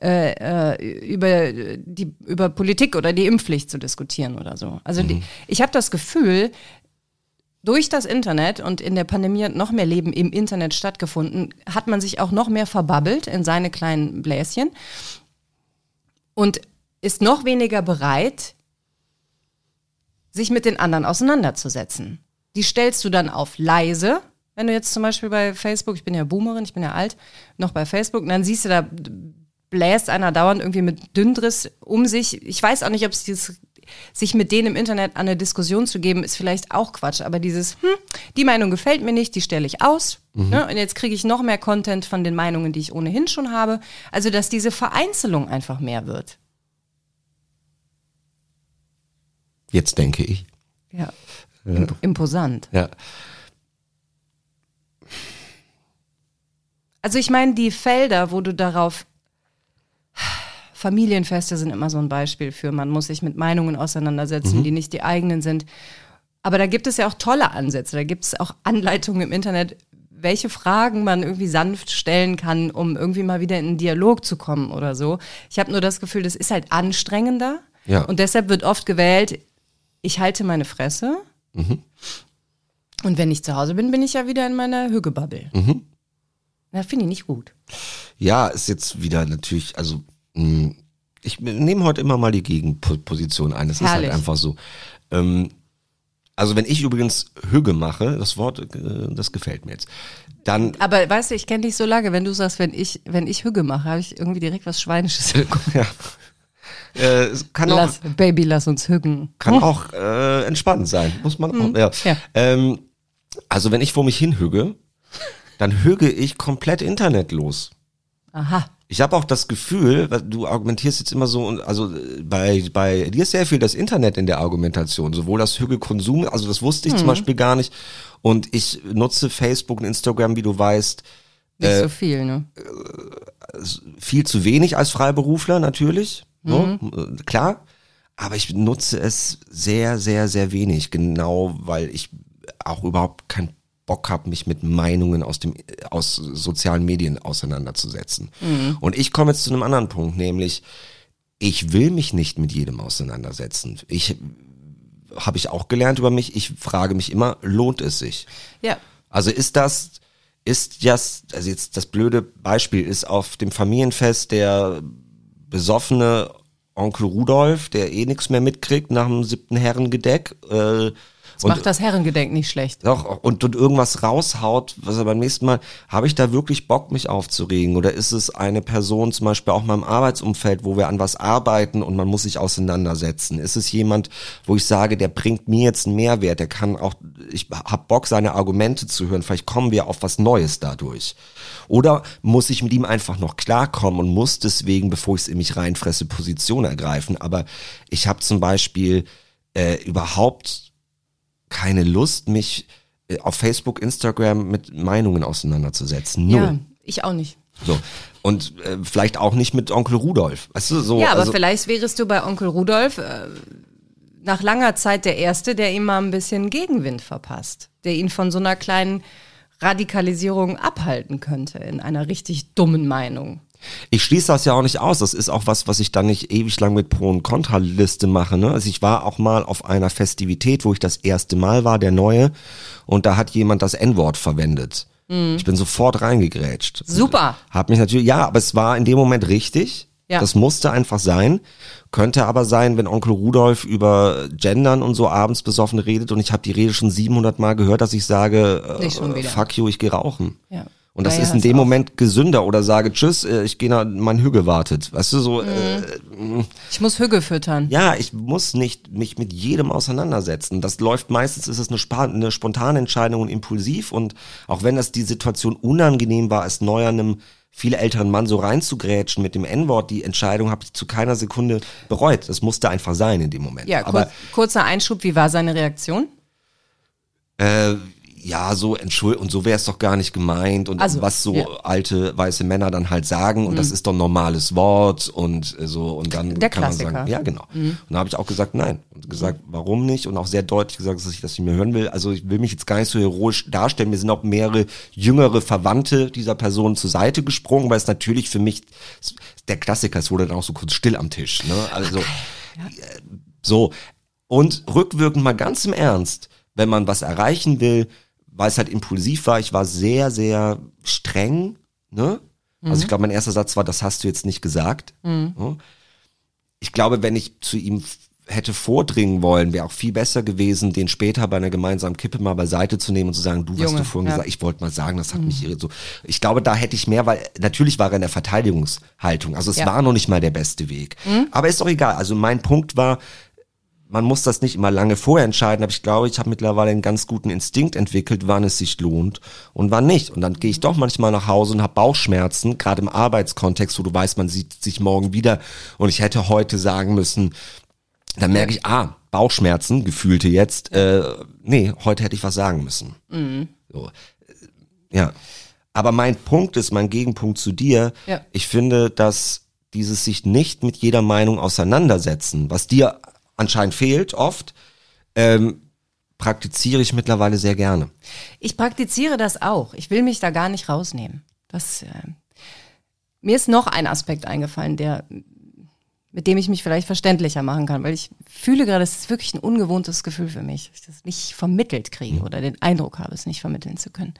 äh, äh, über, die, über Politik oder die Impfpflicht zu diskutieren oder so. Also die, ich habe das Gefühl, durch das Internet und in der Pandemie hat noch mehr Leben im Internet stattgefunden, hat man sich auch noch mehr verbabbelt in seine kleinen Bläschen und ist noch weniger bereit, sich mit den anderen auseinanderzusetzen. Die stellst du dann auf leise, wenn du jetzt zum Beispiel bei Facebook, ich bin ja Boomerin, ich bin ja alt, noch bei Facebook, und dann siehst du da bläst einer dauernd irgendwie mit Dünndriss um sich. Ich weiß auch nicht, ob es dieses sich mit denen im Internet an eine Diskussion zu geben, ist vielleicht auch Quatsch. Aber dieses, hm, die Meinung gefällt mir nicht, die stelle ich aus. Ne? Und jetzt kriege ich noch mehr Content von den Meinungen, die ich ohnehin schon habe. Also, dass diese Vereinzelung einfach mehr wird. Jetzt denke ich. Ja. Imp imposant. Ja. Also ich meine, die Felder, wo du darauf Familienfeste sind immer so ein Beispiel für, man muss sich mit Meinungen auseinandersetzen, die nicht die eigenen sind. Aber da gibt es ja auch tolle Ansätze. Da gibt es auch Anleitungen im Internet, welche Fragen man irgendwie sanft stellen kann, um irgendwie mal wieder in einen Dialog zu kommen oder so. Ich habe nur das Gefühl, das ist halt anstrengender. Ja. Und deshalb wird oft gewählt, ich halte meine Fresse. Und wenn ich zu Hause bin, bin ich ja wieder in meiner Hügebubble. Na, finde ich nicht gut. Ja, ist jetzt wieder natürlich, also mh, ich nehme heute immer mal die Gegenposition ein. Das ist halt einfach so. Ähm, also wenn ich übrigens Hüge mache, das Wort, äh, das gefällt mir jetzt, dann Aber weißt du, ich kenne dich so lange, wenn du sagst, wenn ich, wenn ich Hüge mache, habe ich irgendwie direkt was Schweinisches Kopf. ja, äh, kann auch Lass, Baby, lass uns hügen. kann auch äh, entspannend sein, muss man auch. Ja. Ja. Ähm, also wenn ich vor mich hin hüge, dann hüge ich komplett internetlos. Aha. Ich habe auch das Gefühl, du argumentierst jetzt immer so, also äh, bei, bei dir ist sehr viel das Internet in der Argumentation, sowohl das Hügelkonsum, also das wusste ich zum Beispiel gar nicht. Und ich nutze Facebook und Instagram, wie du weißt, Nicht Äh, so viel, ne? viel zu wenig als Freiberufler natürlich, ne? Äh, klar. Aber ich nutze es sehr, sehr, sehr wenig, genau weil ich auch überhaupt keinen Bock habe, mich mit Meinungen aus dem aus sozialen Medien auseinanderzusetzen. Und ich komme jetzt zu einem anderen Punkt, nämlich ich will mich nicht mit jedem auseinandersetzen. Ich habe ich auch gelernt über mich. Ich frage mich immer, lohnt es sich? Ja. Also ist das, ist das, also jetzt das blöde Beispiel ist auf dem Familienfest der besoffene Onkel Rudolf, der eh nichts mehr mitkriegt nach dem siebten Herrengedeck. Äh, Das macht das Herrengedenk nicht schlecht. doch, und, und irgendwas raushaut, was er beim nächsten Mal, habe ich da wirklich Bock, mich aufzuregen? Oder ist es eine Person zum Beispiel auch mal im Arbeitsumfeld, wo wir an was arbeiten und man muss sich auseinandersetzen? Ist es jemand, wo ich sage, der bringt mir jetzt einen Mehrwert, der kann auch, ich hab Bock, seine Argumente zu hören, vielleicht kommen wir auf was Neues dadurch. Oder muss ich mit ihm einfach noch klarkommen und muss deswegen, bevor ich es in mich reinfresse, Position ergreifen? Aber ich habe zum Beispiel äh, überhaupt keine Lust, mich äh, auf Facebook, Instagram mit Meinungen auseinanderzusetzen. Null. Ja, ich auch nicht. So. Und äh, vielleicht auch nicht mit Onkel Rudolf. Weißt du, so. ja, aber also, vielleicht wärest du bei Onkel Rudolf äh, nach langer Zeit der Erste, der ihm mal ein bisschen Gegenwind verpasst. Der ihn von so einer kleinen Radikalisierung abhalten könnte in einer richtig dummen Meinung. Ich schließe das ja auch nicht aus. Das ist auch was, was ich dann nicht ewig lang mit Pro- und Kontraliste mache. Ne? Also ich war auch mal auf einer Festivität, wo ich das erste Mal war, der Neue, und da hat jemand das N-Wort verwendet. Ich bin sofort reingegrätscht. Super. Hab mich natürlich, ja, aber es war in dem Moment richtig. Ja. Das musste einfach sein. Könnte aber sein, wenn Onkel Rudolf über Gendern und so abends besoffen redet und ich habe die Rede schon 700 Mal gehört, dass ich sage, äh, fuck you, ich gehe rauchen. Ja. Und das Ja, ist in dem. Moment gesünder oder sage Tschüss, äh, ich gehe nach, mein Hüge wartet. Weißt du, so, Mhm. äh, Ich muss Hügge füttern. ja, ich muss nicht mich mit jedem auseinandersetzen. Das läuft meistens, ist es eine, eine spontane Entscheidung und impulsiv. Und auch wenn das die Situation unangenehm war, als neu an einem viel älteren Mann so reinzugrätschen mit dem N-Wort, die Entscheidung habe ich zu keiner Sekunde bereut. Das musste einfach sein in dem Moment. Ja, Aber kurz, kurzer Einschub, wie war seine Reaktion? äh, ja, so entschuld und so wäre es doch gar nicht gemeint und Also, was so ja. alte weiße Männer dann halt sagen und das ist doch ein normales Wort und äh, so und dann Der kann man Klassiker. sagen, ja genau. Und da habe ich auch gesagt, nein und gesagt, warum nicht und auch sehr deutlich gesagt, dass ich das nicht mehr hören will. Also ich will mich jetzt gar nicht so heroisch darstellen. Mir sind auch mehrere jüngere Verwandte dieser Person zur Seite gesprungen, weil es natürlich für mich der Klassiker, es wurde dann auch so kurz still am Tisch. Ne? Also so. Und rückwirkend mal ganz im Ernst, wenn man was erreichen will, weil es halt impulsiv war, ich war sehr, sehr streng, ne? Also ich glaube, mein erster Satz war, das hast du jetzt nicht gesagt. Ja. Ich glaube, wenn ich zu ihm hätte vordringen wollen, wäre auch viel besser gewesen, den später bei einer gemeinsamen Kippe mal beiseite zu nehmen und zu sagen, du, was Junge, du vorhin ja. gesagt ich wollte mal sagen, das hat mich irritiert. So, ich glaube, da hätte ich mehr, weil natürlich war er in der Verteidigungshaltung. Also es Ja. war noch nicht mal der beste Weg. Aber ist doch egal. Also mein Punkt war, man muss das nicht immer lange vorher entscheiden, aber ich glaube, ich habe mittlerweile einen ganz guten Instinkt entwickelt, wann es sich lohnt und wann nicht. Und dann gehe ich doch manchmal nach Hause und habe Bauchschmerzen, gerade im Arbeitskontext, wo du weißt, man sieht sich morgen wieder und ich hätte heute sagen müssen, dann merke ich, ah, Bauchschmerzen, gefühlte jetzt, äh, nee, heute hätte ich was sagen müssen. So. Ja. Aber mein Punkt ist, mein Gegenpunkt zu dir, Ja. ich finde, dass dieses sich nicht mit jeder Meinung auseinandersetzen, was dir anscheinend fehlt oft, ähm, praktiziere ich mittlerweile sehr gerne. Ich praktiziere das auch. Ich will mich da gar nicht rausnehmen. Das, äh, mir ist noch ein Aspekt eingefallen, der, mit dem ich mich vielleicht verständlicher machen kann, weil ich fühle gerade, es ist wirklich ein ungewohntes Gefühl für mich, dass ich das nicht vermittelt kriege oder den Eindruck habe, es nicht vermitteln zu können.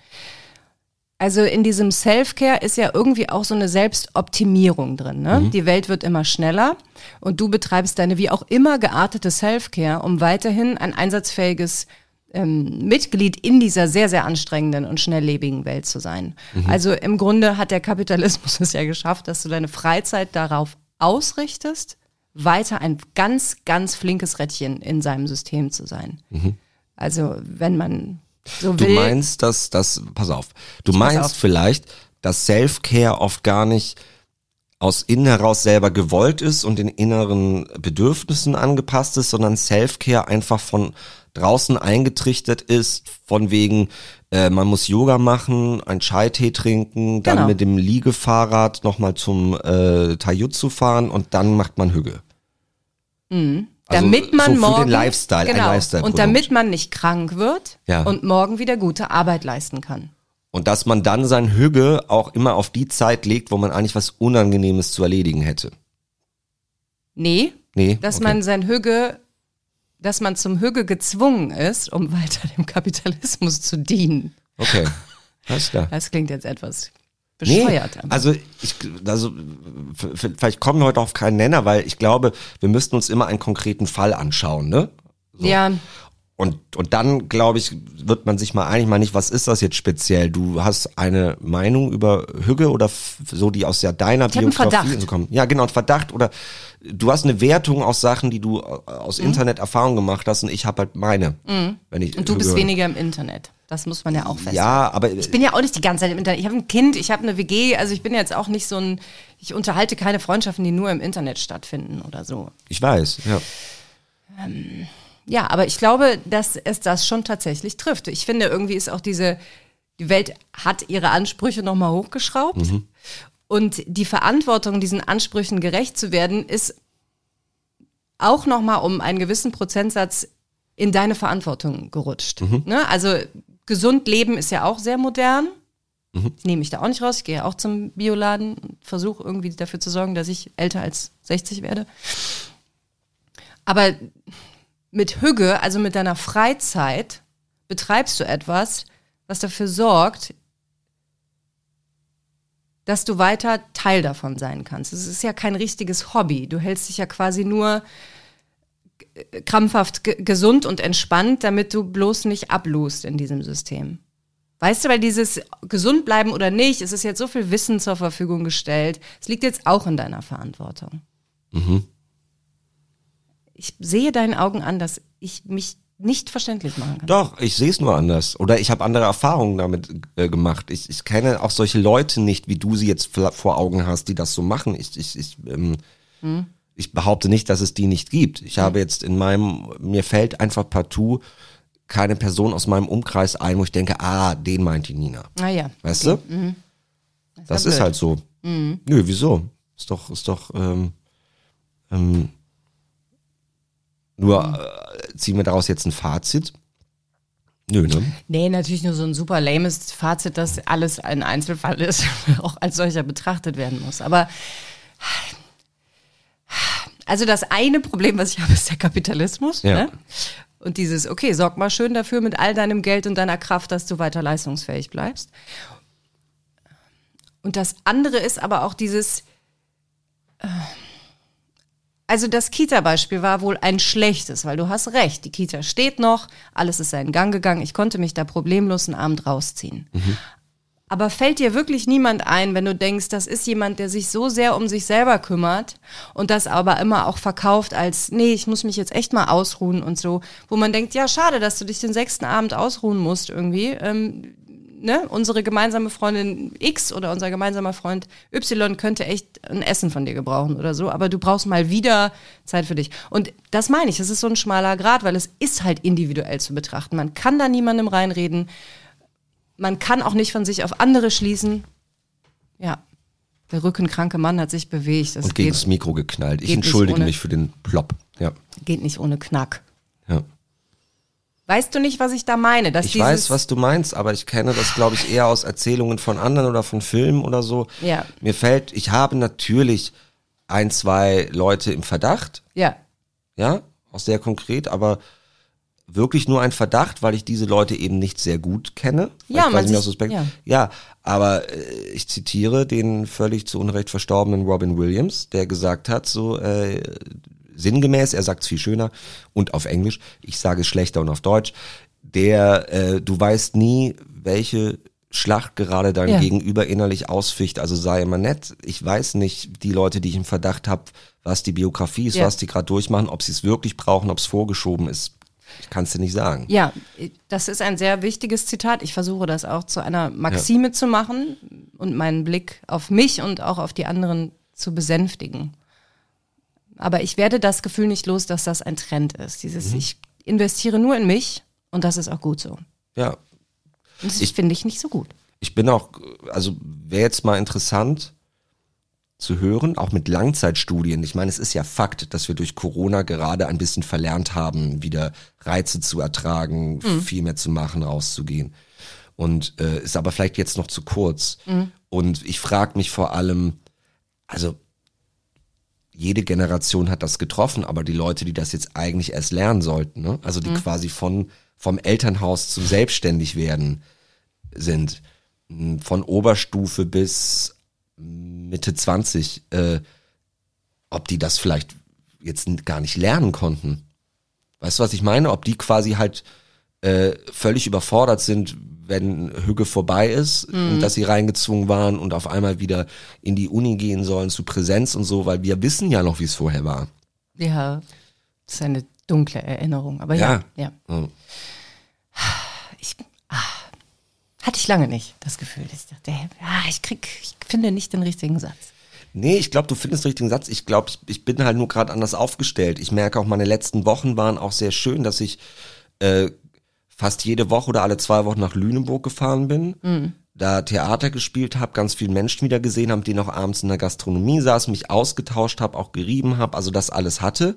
Also in diesem Self-Care ist ja irgendwie auch so eine Selbstoptimierung drin. Ne? Die Welt wird immer schneller und du betreibst deine wie auch immer geartete Self-Care, um weiterhin ein einsatzfähiges ähm, Mitglied in dieser sehr, sehr anstrengenden und schnelllebigen Welt zu sein. Also im Grunde hat der Kapitalismus es ja geschafft, dass du deine Freizeit darauf ausrichtest, weiter ein ganz, ganz flinkes Rädchen in seinem System zu sein. Also wenn man so Du meinst, dass das, pass auf, du pass meinst auf. vielleicht, dass Self-Care oft gar nicht aus innen heraus selber gewollt ist und den inneren Bedürfnissen angepasst ist, sondern Self-Care einfach von draußen eingetrichtert ist, von wegen, äh, man muss Yoga machen, ein Chai-Tee trinken, dann Genau. mit dem Liegefahrrad nochmal zum äh, Taijutsu fahren und dann macht man Hüge. Also damit man so morgen Lifestyle, genau, Lifestyle und damit man nicht krank wird Ja. und morgen wieder gute Arbeit leisten kann. Und dass man dann sein Hüge auch immer auf die Zeit legt, wo man eigentlich was Unangenehmes zu erledigen hätte. Nee, Nee. dass okay. man sein Hüge, dass man zum Hüge gezwungen ist, um weiter dem Kapitalismus zu dienen. Okay. Alles klar. Das klingt jetzt etwas bescheuert. aber- also ich, also vielleicht kommen wir heute auf keinen Nenner, weil ich glaube, wir müssten uns immer einen konkreten Fall anschauen, ne? So. Ja, Und, und dann, glaube ich, wird man sich mal einig, mal nicht, was ist das jetzt speziell? Du hast eine Meinung über Hüge oder so, die aus ja deiner Ich Biografie kommen. Ja, genau, ein Verdacht oder du hast eine Wertung aus Sachen, die du äh, aus Internet Erfahrung gemacht hast und ich habe halt meine. Wenn ich Mhm. und du Hüge bist weniger im Internet. Das muss man ja auch feststellen. Ja, aber Ich bin ja auch nicht die ganze Zeit im Internet. Ich habe ein Kind, ich habe eine WG, also ich bin jetzt auch nicht so ein, ich unterhalte keine Freundschaften, die nur im Internet stattfinden oder so. ich weiß, ja. Ja, aber ich glaube, dass es das schon tatsächlich trifft. Ich finde, irgendwie ist auch diese, die Welt hat ihre Ansprüche nochmal hochgeschraubt. Und die Verantwortung, diesen Ansprüchen gerecht zu werden, ist auch nochmal um einen gewissen Prozentsatz in deine Verantwortung gerutscht. Ne? Also gesund leben ist ja auch sehr modern. Ich nehme mich da auch nicht raus. Ich gehe auch zum Bioladen und versuche irgendwie dafür zu sorgen, dass ich älter als 60 werde. Aber mit Hüge, also mit deiner Freizeit, betreibst du etwas, was dafür sorgt, dass du weiter Teil davon sein kannst. Es ist ja kein richtiges Hobby. Du hältst dich ja quasi nur krampfhaft ge- gesund und entspannt, damit du bloß nicht ablust in diesem System. Weißt du, weil dieses gesund bleiben oder nicht, es ist jetzt so viel Wissen zur Verfügung gestellt. Es liegt jetzt auch in deiner Verantwortung. Ich sehe deinen Augen an, dass ich mich nicht verständlich machen kann. Doch, ich sehe es nur anders. Oder ich habe andere Erfahrungen damit äh, gemacht. Ich, ich kenne auch solche Leute nicht, wie du sie jetzt vor Augen hast, die das so machen. Ich, ich, ich, ähm, ich behaupte nicht, dass es die nicht gibt. Ich habe jetzt in meinem, mir fällt einfach partout keine Person aus meinem Umkreis ein, wo ich denke, ah, den meint die Nina. Naja. Weißt du? Das ist blöd. halt so. Nö, wieso? Ist doch, ist doch, ähm, ähm, nur äh, ziehen wir daraus jetzt ein Fazit? Nö, ne? Nee, natürlich nur so ein super lames Fazit, dass alles ein Einzelfall ist, auch als solcher betrachtet werden muss. Aber also das eine Problem, was ich habe, ist der Kapitalismus. Ja. Ne? Und dieses, okay, sorg mal schön dafür mit all deinem Geld und deiner Kraft, dass du weiter leistungsfähig bleibst. Und das andere ist aber auch dieses, äh, also das Kita-Beispiel war wohl ein schlechtes, weil du hast recht, die Kita steht noch, alles ist seinen Gang gegangen, ich konnte mich da problemlos einen Abend rausziehen. Aber fällt dir wirklich niemand ein, wenn du denkst, das ist jemand, der sich so sehr um sich selber kümmert und das aber immer auch verkauft als, nee, ich muss mich jetzt echt mal ausruhen und so, wo man denkt, ja, schade, dass du dich den sechsten Abend ausruhen musst irgendwie. Ähm, ne? Unsere gemeinsame Freundin X oder unser gemeinsamer Freund Y könnte echt ein Essen von dir gebrauchen oder so, aber du brauchst mal wieder Zeit für dich. Und das meine ich, das ist so ein schmaler Grad, weil es ist halt individuell zu betrachten. Man kann da niemandem reinreden. Man kann auch nicht von sich auf andere schließen. Ja, der rückenkranke Mann hat sich bewegt. Das Und gegen geht, das Mikro geknallt. Ich entschuldige ohne- mich für den Plop. Ja, geht nicht ohne Knack. ja. Weißt du nicht, was ich da meine? Dass Ich weiß, was du meinst, aber ich kenne das, glaube ich, eher aus Erzählungen von anderen oder von Filmen oder so. Ja. Mir fällt, ich habe natürlich ein, zwei Leute im Verdacht, Ja, ja, auch sehr konkret, aber wirklich nur ein Verdacht, weil ich diese Leute eben nicht sehr gut kenne. Ja, man sich- aus Respekt, ja. ja, aber äh, ich zitiere den völlig zu Unrecht verstorbenen Robin Williams, der gesagt hat, so äh, sinngemäß, er sagt es viel schöner und auf Englisch, ich sage es schlechter und auf Deutsch, der, äh, du weißt nie, welche Schlacht gerade dein Ja. Gegenüber innerlich ausficht, also sei immer nett. Ich weiß nicht, die Leute, die ich im Verdacht habe, was die Biografie ist, Ja. was die gerade durchmachen, ob sie es wirklich brauchen, ob es vorgeschoben ist. Ich kann es dir nicht sagen. Ja, das ist ein sehr wichtiges Zitat. Ich versuche das auch zu einer Maxime zu machen und meinen Blick auf mich und auch auf die anderen zu besänftigen. Aber ich werde das Gefühl nicht los, dass das ein Trend ist. Dieses, ich investiere nur in mich und das ist auch gut so. Ja, Und das Ich- finde ich nicht so gut. ich bin auch, also wäre jetzt mal interessant zu hören, auch mit Langzeitstudien. Ich meine, es ist ja Fakt, dass wir durch Corona gerade ein bisschen verlernt haben, wieder Reize zu ertragen, viel mehr zu machen, rauszugehen. Und äh, ist aber vielleicht jetzt noch zu kurz. Und ich frage mich vor allem, also jede Generation hat das getroffen, aber die Leute, die das jetzt eigentlich erst lernen sollten, ne? also die quasi von vom Elternhaus zum selbstständig werden sind, m, von Oberstufe bis Mitte 20, äh, ob die das vielleicht jetzt gar nicht lernen konnten. Weißt du, was ich meine? Ob die quasi halt äh, völlig überfordert sind, wenn Hügge vorbei ist, und dass sie reingezwungen waren und auf einmal wieder in die Uni gehen sollen zu Präsenz und so, weil wir wissen ja noch, wie es vorher war. Ja, das ist eine dunkle Erinnerung. Aber ja, ja. Ja. Ich, ah, hatte ich lange nicht das Gefühl. Ich dachte, ja, ich krieg, ich finde nicht den richtigen Satz. Nee, ich glaube, du findest den richtigen Satz. Ich glaube, ich, ich bin halt nur gerade anders aufgestellt. Ich merke auch, meine letzten Wochen waren auch sehr schön, dass ich äh, fast jede Woche oder alle zwei Wochen nach Lüneburg gefahren bin, da Theater gespielt habe, ganz viele Menschen wieder gesehen habe, mit denen auch abends in der Gastronomie saß, mich ausgetauscht habe, auch gerieben habe, also das alles hatte.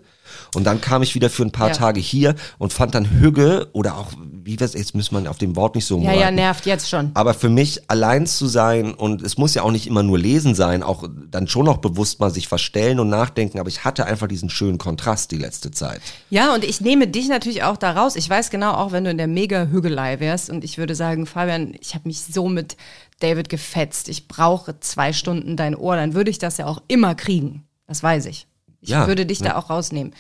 Und dann kam ich wieder für ein paar Ja. Tage hier und fand dann Hügge oder auch wie was, jetzt müssen wir auf dem Wort nicht so Ja, ja, nervt jetzt schon. Aber für mich allein zu sein und es muss ja auch nicht immer nur lesen sein, auch dann schon noch bewusst mal sich verstellen und nachdenken, aber ich hatte einfach diesen schönen Kontrast die letzte Zeit. Ja, und ich nehme dich natürlich auch da raus. Ich weiß genau, auch wenn du in der Mega-Hügelei wärst und ich würde sagen, Fabian, ich habe mich so mit David gefetzt. Ich brauche zwei Stunden dein Ohr, dann würde ich das ja auch immer kriegen. Das weiß ich. Ich Ja, würde dich ja. da auch rausnehmen.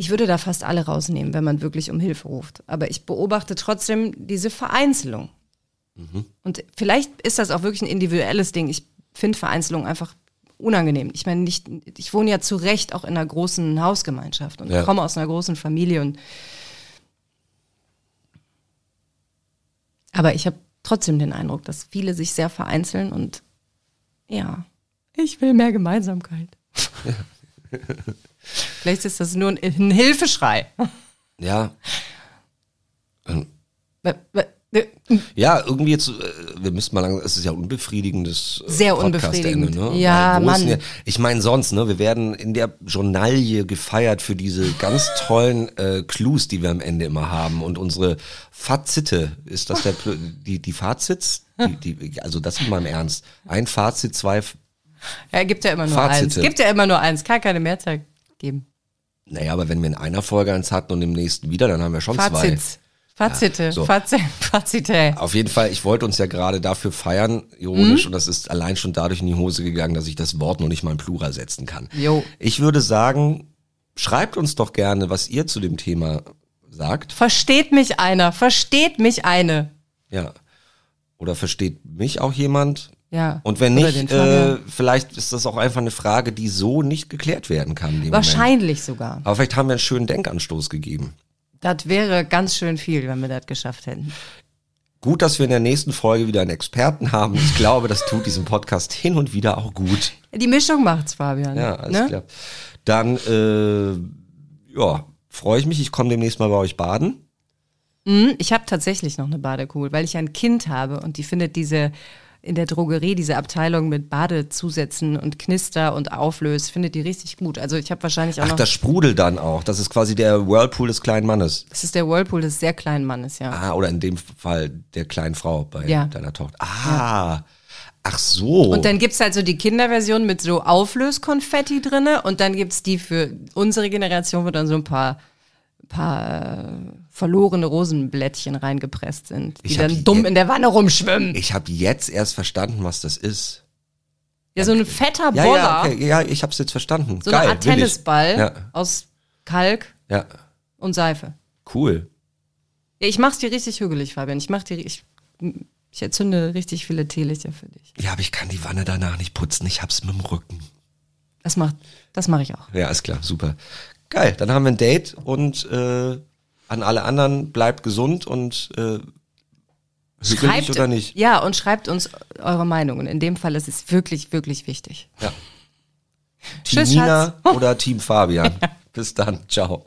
Ich würde da fast alle rausnehmen, wenn man wirklich um Hilfe ruft. Aber ich beobachte trotzdem diese Vereinzelung. Mhm. Und vielleicht ist das auch wirklich ein individuelles Ding. Ich finde Vereinzelung einfach unangenehm. Ich meine, nicht, ich wohne ja zu Recht auch in einer großen Hausgemeinschaft und Ja. komme aus einer großen Familie und aber ich habe trotzdem den Eindruck, dass viele sich sehr vereinzeln und ja, ich will mehr Gemeinsamkeit. Vielleicht ist das nur ein, ein Hilfeschrei. Ja, Äh, äh, ja, irgendwie jetzt, äh, wir müssen mal lang, es ist ja unbefriedigendes äh, Sehr unbefriedigend. Ja, wo ist Mann. der- ich meine sonst, ne, wir werden in der Journalie gefeiert für diese ganz tollen äh, Clues, die wir am Ende immer haben und unsere Fazite, ist das der, die, die Fazits? Die, die, also das ist mal im Ernst. Ein Fazit, zwei, Ja, gibt ja immer nur Fazite. eins. Gibt ja immer nur eins. Kann keine Mehrzahl geben. naja, aber wenn wir in einer Folge eins hatten und im nächsten wieder, dann haben wir schon zwei. Fazits. Fazite. so. Fazit, Fazite. Auf jeden Fall, ich wollte uns ja gerade dafür feiern, Mhm. ironisch, und das ist allein schon dadurch in die Hose gegangen, dass ich das Wort noch nicht mal in Plural setzen kann. Jo. Ich würde sagen, schreibt uns doch gerne, was ihr zu dem Thema sagt. Versteht mich einer. Versteht mich eine. Ja. Oder versteht mich auch jemand? Ja. Und wenn nicht, äh, vielleicht ist das auch einfach eine Frage, die so nicht geklärt werden kann. in dem Moment. Wahrscheinlich sogar. Aber vielleicht haben wir einen schönen Denkanstoß gegeben. Das wäre ganz schön viel, wenn wir das geschafft hätten. Gut, dass wir in der nächsten Folge wieder einen Experten haben. Ich glaube, das tut diesem Podcast hin und wieder auch gut. Die Mischung macht's, Fabian. Ja, alles ne? klar. Dann, äh, ja, freue ich mich. Ich komme demnächst mal bei euch baden. Hm, Ich habe tatsächlich noch eine Badekugel, weil ich ein Kind habe und die findet diese in der Drogerie, diese Abteilung mit Badezusätzen und Knister und Auflös, findet die richtig gut. Also ich habe wahrscheinlich auch Ach, noch. das sprudelt dann auch. Das ist quasi der Whirlpool des kleinen Mannes. das ist der Whirlpool des sehr kleinen Mannes, ja. Ah, oder in dem Fall der kleinen Frau bei Ja. deiner Tochter. Ah, ach so. Und dann gibt's halt so die Kinderversion mit so Auflöskonfetti drinne und dann gibt's die für unsere Generation, wo dann so ein paar, paar äh, verlorene Rosenblättchen reingepresst sind, die Ich dann dumm in der Wanne rumschwimmen. ich habe jetzt erst verstanden, was das ist. Ja, so ein fetter Ja, Boller, ja, okay, ja, ich habe es jetzt verstanden. so Geil, eine Art. Tennisball Ja, aus Kalk ja, und Seife. cool. Ja, ich mach's dir richtig hügelig, Fabian. Ich mach dir, ich, ich erzünde richtig viele Teelichter für dich. Ja, aber ich kann die Wanne danach nicht putzen. Ich hab's mit dem Rücken. Das macht, das mache ich auch. Ja, ist klar, super. Geil, dann haben wir ein Date und äh, an alle anderen bleibt gesund und äh, hügelig oder nicht. Ja, und schreibt uns eure Meinungen. In dem Fall ist es wirklich, wirklich wichtig. Ja. Team Tschüss, Nina oder Team Fabian. Bis dann, ciao.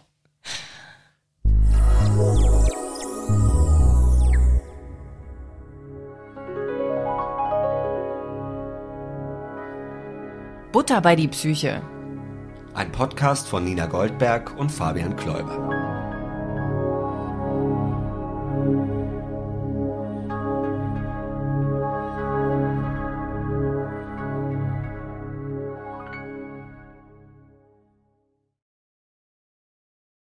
Butter bei die Psyche. Ein Podcast von Nina Goldberg und Fabian Kläuber.